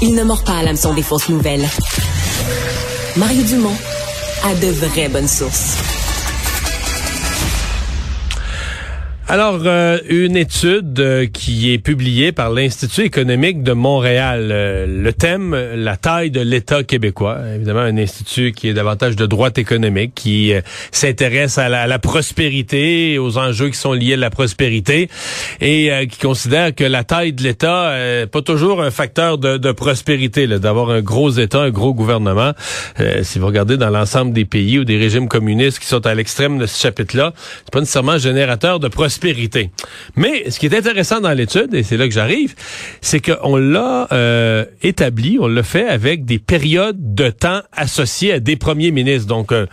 Il ne mord pas à l'hameçon des fausses nouvelles. Mario Dumont a de vraies bonnes sources. Alors, euh, une étude euh, qui est publiée par l'Institut économique de Montréal. Euh, le thème, la taille de l'État québécois. Évidemment, un institut qui est davantage de droite économique, qui s'intéresse à, la, prospérité, aux enjeux qui sont liés à la prospérité, et qui considère que la taille de l'État n'est pas toujours un facteur de, de prospérité, d'avoir un gros État, un gros gouvernement. si vous regardez dans l'ensemble des pays ou des régimes communistes qui sont à l'extrême de ce chapitre-là, c'est pas nécessairement générateur de prospérité mais ce qui est intéressant dans l'étude, et c'est là que j'arrive, c'est qu'on l'a euh, établi, on l'a fait avec des périodes de temps associées à des premiers ministres. Donc, euh,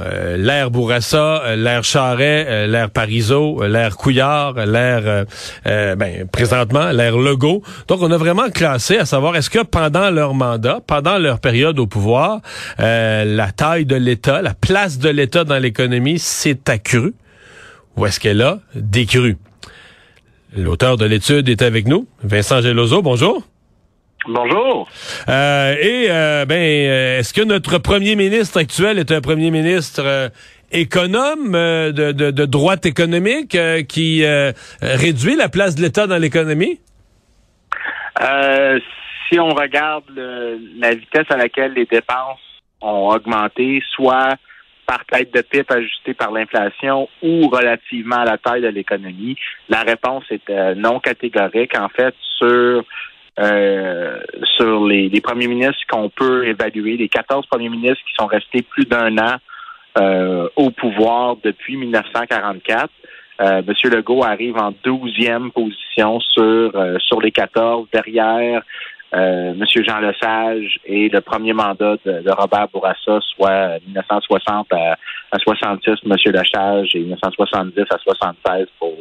euh, l'ère Bourassa, l'ère Charret, l'ère Parizeau, l'ère Couillard, l'ère ben, présentement l'ère Legault. Donc on a vraiment classé à savoir est-ce que pendant leur mandat, pendant leur période au pouvoir, la taille de l'État, la place de l'État dans l'économie s'est accrue? Ou est-ce qu'elle a décru? L'auteur de l'étude est avec nous, Vincent Gelozo. Bonjour. Bonjour. Euh, et euh, ben, euh, est-ce que notre premier ministre actuel est un premier ministre économe de, droite économique qui réduit la place de l'État dans l'économie? si on regarde la vitesse à laquelle les dépenses ont augmenté, soit par tête de pipe ajustée par l'inflation ou relativement à la taille de l'économie? La réponse est euh, non catégorique. En fait, sur euh, sur les, premiers ministres qu'on peut évaluer, les 14 premiers ministres qui sont restés plus d'un an euh, au pouvoir depuis 1944. Euh, M. Legault arrive en douzième position sur sur les 14, derrière euh, M. Jean Lesage et le premier mandat de, Robert Bourassa, soit 1960 à, 66 M. Lesage et 1970 à 76 pour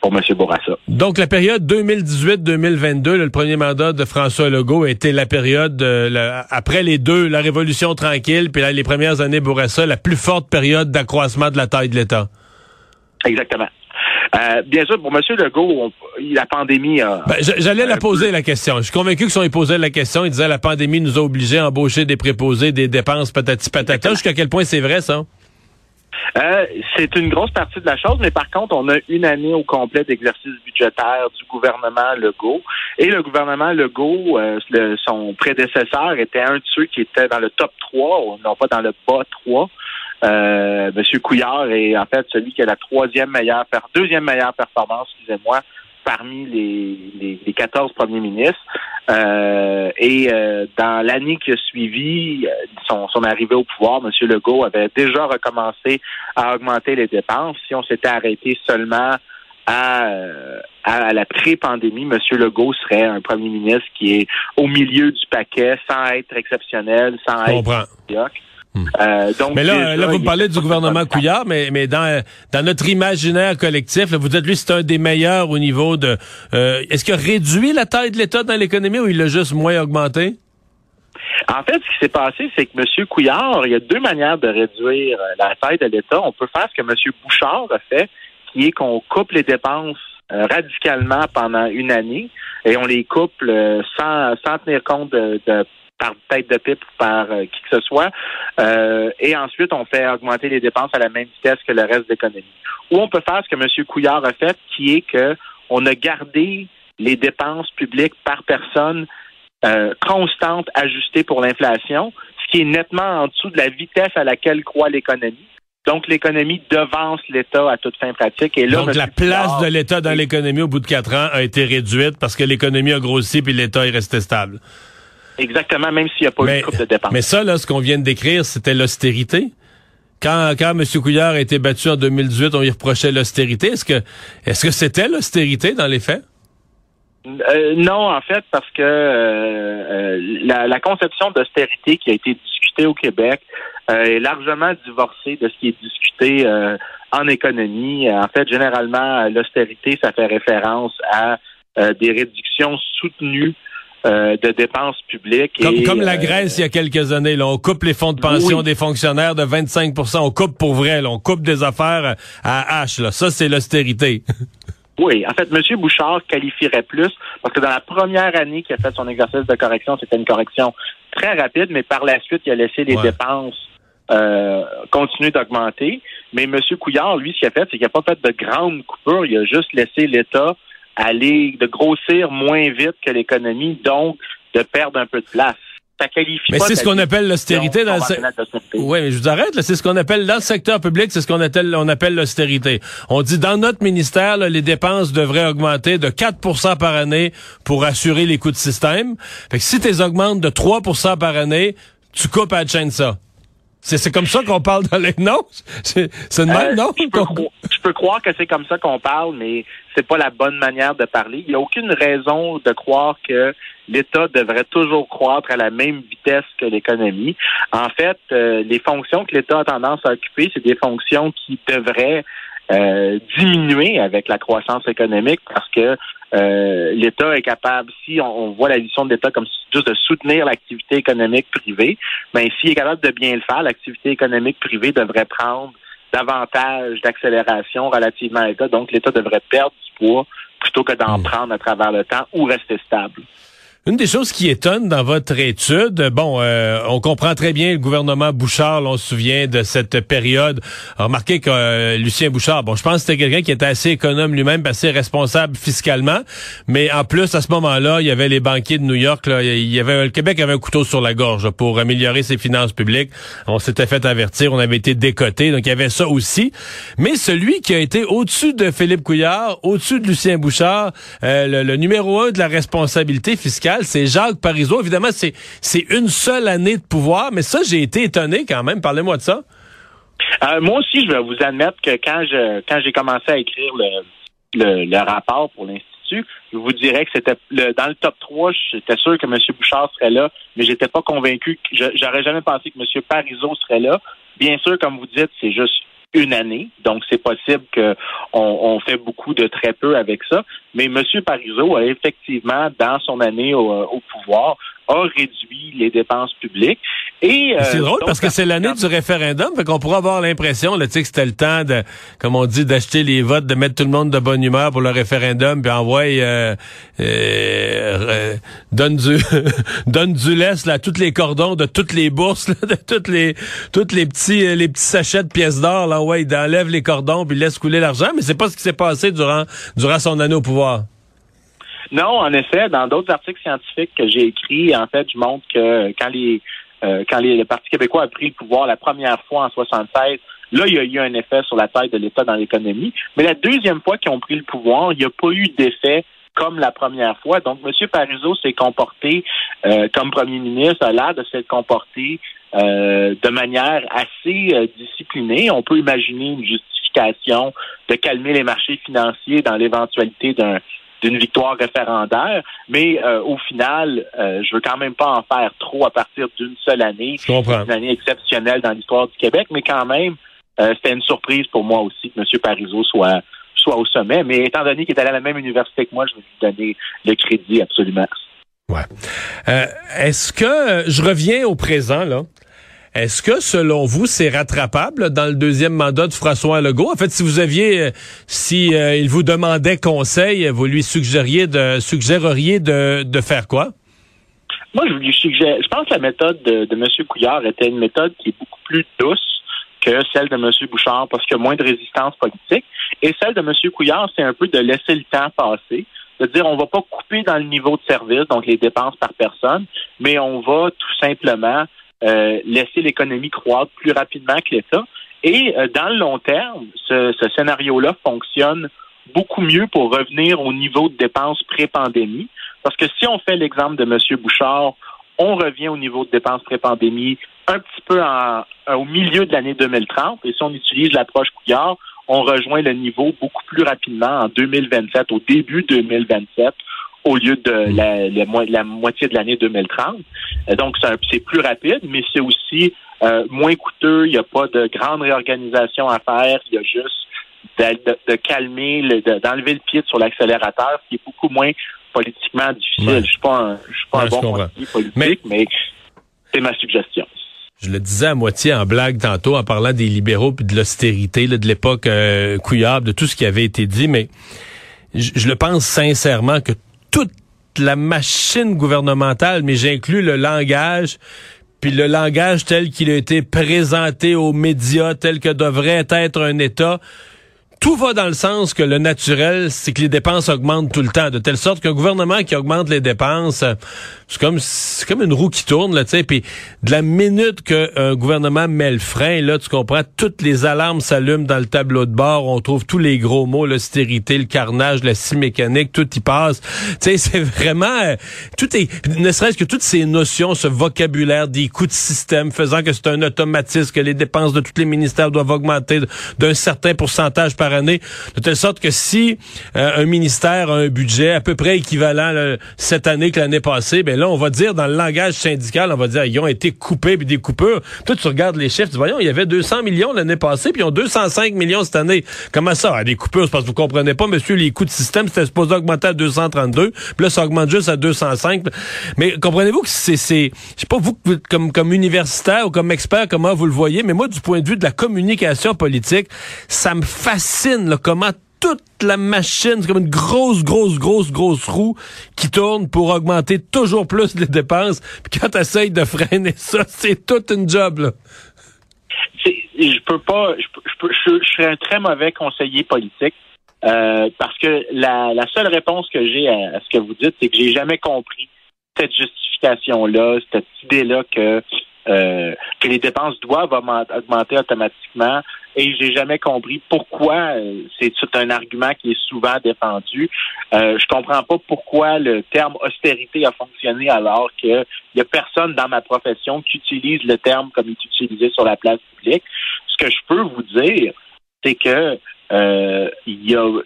pour M. Bourassa. Donc, la période 2018-2022, le premier mandat de François Legault était la période, euh, après les deux, la Révolution tranquille, puis là, les premières années Bourassa, la plus forte période d'accroissement de la taille de l'État. Exactement. Euh, bien sûr, pour M. Legault, la pandémie a... Ben, j'allais la poser, la question. Je suis convaincu que si on posait la question, il disait la pandémie nous a obligés à embaucher des préposés, des dépenses patati patata. Jusqu'à quel point c'est vrai, ça? Euh, c'est une grosse partie de la chose, mais par contre, on a une année au complet d'exercice budgétaire du gouvernement Legault. Et le gouvernement Legault, euh, son prédécesseur, était un de ceux qui était dans le top 3, non pas dans le bas 3. Euh, Monsieur Couillard est en fait celui qui a la troisième meilleure, deuxième meilleure performance, excusez-moi, parmi les, les, 14 premiers ministres. Euh, et euh, dans l'année qui a suivi euh, son, son arrivée au pouvoir, M. Legault avait déjà recommencé à augmenter les dépenses. Si on s'était arrêté seulement à, à, la pré-pandémie, M. Legault serait un premier ministre qui est au milieu du paquet, sans être exceptionnel, sans être Hmm. Euh, donc mais là, là vous me parlez du gouvernement Couillard, mais, mais dans, dans notre imaginaire collectif, vous êtes lui, c'est un des meilleurs au niveau de... Euh, est-ce qu'il a réduit la taille de l'État dans l'économie ou il l'a juste moins augmenté? En fait, ce qui s'est passé, c'est que M. Couillard, il y a deux manières de réduire euh, la taille de l'État. On peut faire ce que M. Bouchard a fait, qui est qu'on coupe les dépenses radicalement pendant une année et on les coupe sans, sans tenir compte de, de par tête de pipe ou par euh, qui que ce soit. Euh, et ensuite, on fait augmenter les dépenses à la même vitesse que le reste de l'économie. Ou on peut faire ce que M. Couillard a fait, qui est que on a gardé les dépenses publiques par personne euh, constantes, ajustées pour l'inflation, ce qui est nettement en dessous de la vitesse à laquelle croît l'économie. Donc, l'économie devance l'État à toute fin pratique. Et là, Donc, la place de l'État dans l'économie au bout de quatre ans a été réduite parce que l'économie a grossi puis l'État est resté stable. Exactement, même s'il n'y a pas eu de coupe de dépenses. Mais ça, là, ce qu'on vient de décrire, c'était l'austérité. Quand, quand M. Couillard a été battu en 2018, on lui reprochait l'austérité. Est-ce que est-ce que c'était l'austérité dans les faits? Euh, non, en fait, parce que euh, euh, la, la, conception d'austérité qui a été discutée au Québec est largement divorcée de ce qui est discuté en économie. En fait, généralement, l'austérité, ça fait référence à des réductions soutenues de dépenses publiques. Comme, comme la Grèce il y a quelques années, là, on coupe les fonds de pension des fonctionnaires de 25% on coupe pour vrai, là, on coupe des affaires à H. Là. Ça, c'est l'austérité. Oui, en fait, M. Bouchard qualifierait plus parce que dans la première année qu'il a fait son exercice de correction, c'était une correction très rapide, mais par la suite, il a laissé les dépenses euh, continuer d'augmenter. Mais M. Couillard, lui, ce qu'il a fait, c'est qu'il n'a pas fait de grandes coupures, il a juste laissé l'État aller, de grossir moins vite que l'économie, donc de perdre un peu de place mais c'est ce qu'on appelle l'austérité dans le secteur. Oui, mais je vous arrête, c'est ce qu'on appelle dans le secteur public, c'est ce qu'on appelle, on appelle l'austérité. On dit dans notre ministère, les dépenses devraient augmenter de 4% par année pour assurer les coûts de système. Fait que si tu augmentes de 3% par année, tu coupes à la chaîne ça. C'est comme ça qu'on parle dans les... Non? C'est une euh, non? Je peux, je peux, croire que c'est comme ça qu'on parle, mais c'est pas la bonne manière de parler. Il n'y a aucune raison de croire que l'État devrait toujours croître à la même vitesse que l'économie. En fait, euh, les fonctions que l'État a tendance à occuper, c'est des fonctions qui devraient euh, diminuer avec la croissance économique parce que euh, l'État est capable, si on, voit la vision de l'État comme juste de soutenir l'activité économique privée, mais s'il est capable de bien le faire, l'activité économique privée devrait prendre davantage d'accélération relativement à l'État. Donc, l'État devrait perdre du poids plutôt que d'en hmm. prendre à travers le temps ou rester stable. Une des choses qui étonne dans votre étude, bon, euh, on comprend très bien le gouvernement Bouchard, on se souvient de cette période. Remarquez que euh, Lucien Bouchard, bon, je pense que c'était quelqu'un qui était assez économe lui-même, assez responsable fiscalement, mais en plus à ce moment-là, il y avait les banquiers de New York, là, il y avait le Québec avait un couteau sur la gorge pour améliorer ses finances publiques. On s'était fait avertir, on avait été décoté, donc il y avait ça aussi. Mais celui qui a été au-dessus de Philippe Couillard, au-dessus de Lucien Bouchard, euh, le, le numéro un de la responsabilité fiscale c'est Jacques Parizeau. Évidemment, c'est, une seule année de pouvoir, mais ça, j'ai été étonné quand même. Parlez-moi de ça. Euh, moi aussi, je vais vous admettre que quand je j'ai commencé à écrire le, rapport pour l'Institut, je vous dirais que c'était dans le top 3, j'étais sûr que M. Bouchard serait là, mais j'étais pas convaincu. J'aurais jamais pensé que M. Parizeau serait là. Bien sûr, comme vous dites, c'est juste une année. Donc, c'est possible qu'on on fait beaucoup de très peu avec ça. Mais M. Parizeau a effectivement, dans son année au, au pouvoir, a réduit les dépenses publiques. Et euh, c'est drôle parce que c'est l'année du référendum, fait qu'on pourrait avoir l'impression là, que c'était le temps de, comme on dit, d'acheter les votes, de mettre tout le monde de bonne humeur pour le référendum, puis envoyer euh, euh, donne du donne du laisse là, tous les cordons de toutes les bourses, de toutes les toutes les petits les petits sachets de pièces d'or là, ouais, il enlève les cordons puis laisse couler l'argent, mais c'est pas ce qui s'est passé durant durant son année au pouvoir. Non, en effet, dans d'autres articles scientifiques que j'ai écrits, en fait, je montre que quand les euh, quand les, le Parti québécois a pris le pouvoir la première fois en 76, là, il y a eu un effet sur la taille de l'État dans l'économie. Mais la deuxième fois qu'ils ont pris le pouvoir, il n'y a pas eu d'effet comme la première fois. Donc, M. Parizeau s'est comporté euh, comme premier ministre, a l'air de s'être comporté euh, de manière assez disciplinée. On peut imaginer une justification de calmer les marchés financiers dans l'éventualité d'un d'une victoire référendaire, mais euh, au final, euh, je veux quand même pas en faire trop à partir d'une seule année, une année exceptionnelle dans l'histoire du Québec, mais quand même, euh, c'était une surprise pour moi aussi que M. Parizeau soit soit au sommet, mais étant donné qu'il est allé à la même université que moi, je vais lui donner le crédit absolument. Ouais. Est-ce que je reviens au présent là? Est-ce que, selon vous, c'est rattrapable dans le deuxième mandat de François Legault? En fait, si vous aviez, euh, si euh, il vous demandait conseil, vous lui suggériez de, suggéreriez de, de faire quoi? Moi, je lui suggère, je pense que la méthode de, de M. Couillard était une méthode qui est beaucoup plus douce que celle de M. Bouchard parce qu'il y a moins de résistance politique. Et celle de M. Couillard, c'est un peu de laisser le temps passer de dire on va pas couper dans le niveau de service, donc les dépenses par personne, mais on va tout simplement euh, laisser l'économie croître plus rapidement que l'État. Et euh, dans le long terme, ce, ce scénario-là fonctionne beaucoup mieux pour revenir au niveau de dépenses pré-pandémie. Parce que si on fait l'exemple de M. Bouchard, on revient au niveau de dépenses pré-pandémie un petit peu en, au milieu de l'année 2030. Et si on utilise l'approche Couillard, on rejoint le niveau beaucoup plus rapidement en 2027, au début 2027, au lieu de la, la, moitié de l'année 2030. Euh, donc, c'est plus rapide, mais c'est aussi euh, moins coûteux. Il n'y a pas de grande réorganisation à faire. Il y a juste de, calmer, d'enlever le pied sur l'accélérateur, qui est beaucoup moins politiquement difficile. Je suis pas un, je suis pas un bon politique, mais, c'est ma suggestion. Je le disais à moitié en blague tantôt en parlant des libéraux puis de l'austérité, de l'époque euh, couillable, de tout ce qui avait été dit, mais je, le pense sincèrement que toute la machine gouvernementale, mais j'inclus le langage, puis le langage tel qu'il a été présenté aux médias, tel que devrait être un État, tout va dans le sens que le naturel, c'est que les dépenses augmentent tout le temps, de telle sorte qu'un gouvernement qui augmente les dépenses, c'est comme c'est comme une roue qui tourne là, tu sais. Puis de la minute qu'un gouvernement met le frein, là, tu comprends, toutes les alarmes s'allument dans le tableau de bord. On trouve tous les gros mots, l'austérité, le carnage, la scie mécanique, tout y passe. Tu sais, c'est vraiment euh, tout est, ne serait-ce que toutes ces notions, ce vocabulaire des coûts de système, faisant que c'est un automatisme, que les dépenses de tous les ministères doivent augmenter d'un certain pourcentage par année, de telle sorte que si euh, un ministère a un budget à peu près équivalent cette année que l'année passée, ben là, on va dire dans le langage syndical, on va dire ils ont été coupés puis des coupures. Toi, tu regardes les chiffres, tu dis, voyons, il y avait 200 millions l'année passée, puis ils ont 205 millions cette année. Comment ça? Ah, des coupures, c'est parce que vous comprenez pas, monsieur, les coûts de système, c'était supposé augmenter à 232, puis là, ça augmente juste à 205. Mais comprenez-vous que c'est, c'est, je sais pas vous, comme, comme universitaire ou comme expert, comment vous le voyez, mais moi, du point de vue de la communication politique, ça me fascine comment toute la machine, c'est comme une grosse, grosse, grosse, grosse roue qui tourne pour augmenter toujours plus les dépenses. Puis quand tu essayes de freiner ça, c'est toute une job. Là. Je peux pas, je, je, serais un très mauvais conseiller politique. Euh, parce que la, seule réponse que j'ai à, ce que vous dites, c'est que j'ai jamais compris cette justification-là, cette idée-là que euh, que les dépenses doivent augmenter automatiquement et j'ai jamais compris pourquoi euh, c'est un argument qui est souvent défendu. Euh, je comprends pas pourquoi le terme austérité a fonctionné alors qu'il y a personne dans ma profession qui utilise le terme comme il est utilisé sur la place publique. Ce que je peux vous dire, c'est que euh, il y a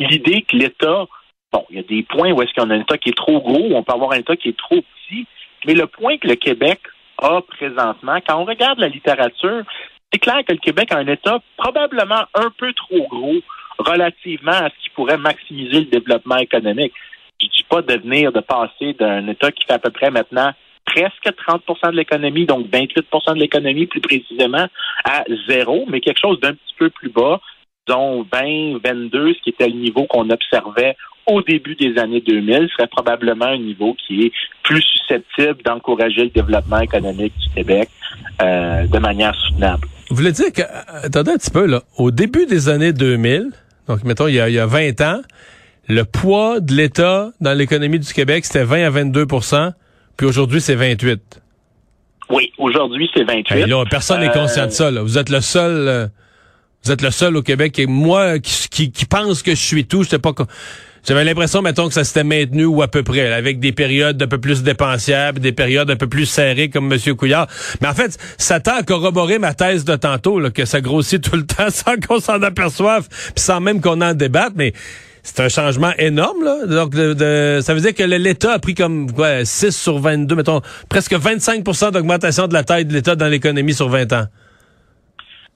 l'idée que l'État, bon, il y a des points où est-ce qu'on a un État qui est trop gros, on peut avoir un État qui est trop petit, mais le point que le Québec a présentement, quand on regarde la littérature, c'est clair que le Québec a un État probablement un peu trop gros relativement à ce qui pourrait maximiser le développement économique. Je ne dis pas de venir de passer d'un État qui fait à peu près maintenant presque 30% de l'économie, donc 28% de l'économie plus précisément, à zéro, mais quelque chose d'un petit peu plus bas, dont 20, 22, ce qui était le niveau qu'on observait au début des années 2000, serait probablement un niveau qui est plus susceptible d'encourager le développement économique du Québec euh, de manière soutenable. Vous voulez dire que, attendez un petit peu, là, au début des années 2000, donc mettons il y a, il y a 20 ans, le poids de l'État dans l'économie du Québec, c'était 20 à 22% puis aujourd'hui, c'est 28 Oui, aujourd'hui, c'est 28 là, Personne n'est conscient de ça. Là. Vous êtes le seul... Euh, vous êtes le seul au Québec et moi qui, qui, qui pense que je suis tout, j'étais pas j'avais l'impression, mettons, que ça s'était maintenu ou à peu près, avec des périodes un peu plus dépensières, des périodes un peu plus serrées comme M. Couillard. Mais en fait, ça tend à corroborer ma thèse de tantôt, là, que ça grossit tout le temps sans qu'on s'en aperçoive, puis sans même qu'on en débatte, mais c'est un changement énorme, là. Donc, ça veut dire que l'État a pris comme quoi, 6 sur 22, mettons, presque 25% d'augmentation de la taille de l'État dans l'économie sur 20 ans.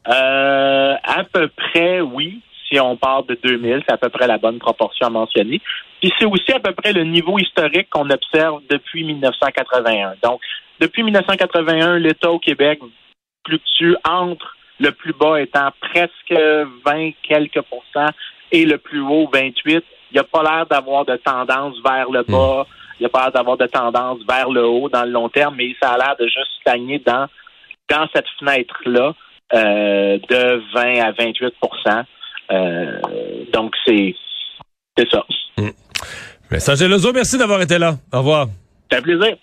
Euh, à peu près, oui si on part de 2000, c'est à peu près la bonne proportion à mentionner. Puis c'est aussi à peu près le niveau historique qu'on observe depuis 1981. Donc, depuis 1981, l'État au Québec fluctue entre le plus bas étant presque 20 quelques pourcents et le plus haut 28. Il n'y a pas l'air d'avoir de tendance vers le bas. Il n'y a pas l'air d'avoir de tendance vers le haut dans le long terme, mais ça a l'air de juste stagner dans, dans cette fenêtre-là euh, de 20 à 28 euh, donc, c'est ça. Mm. Vincent Gelozo, merci d'avoir été là. Au revoir. Ça fait plaisir.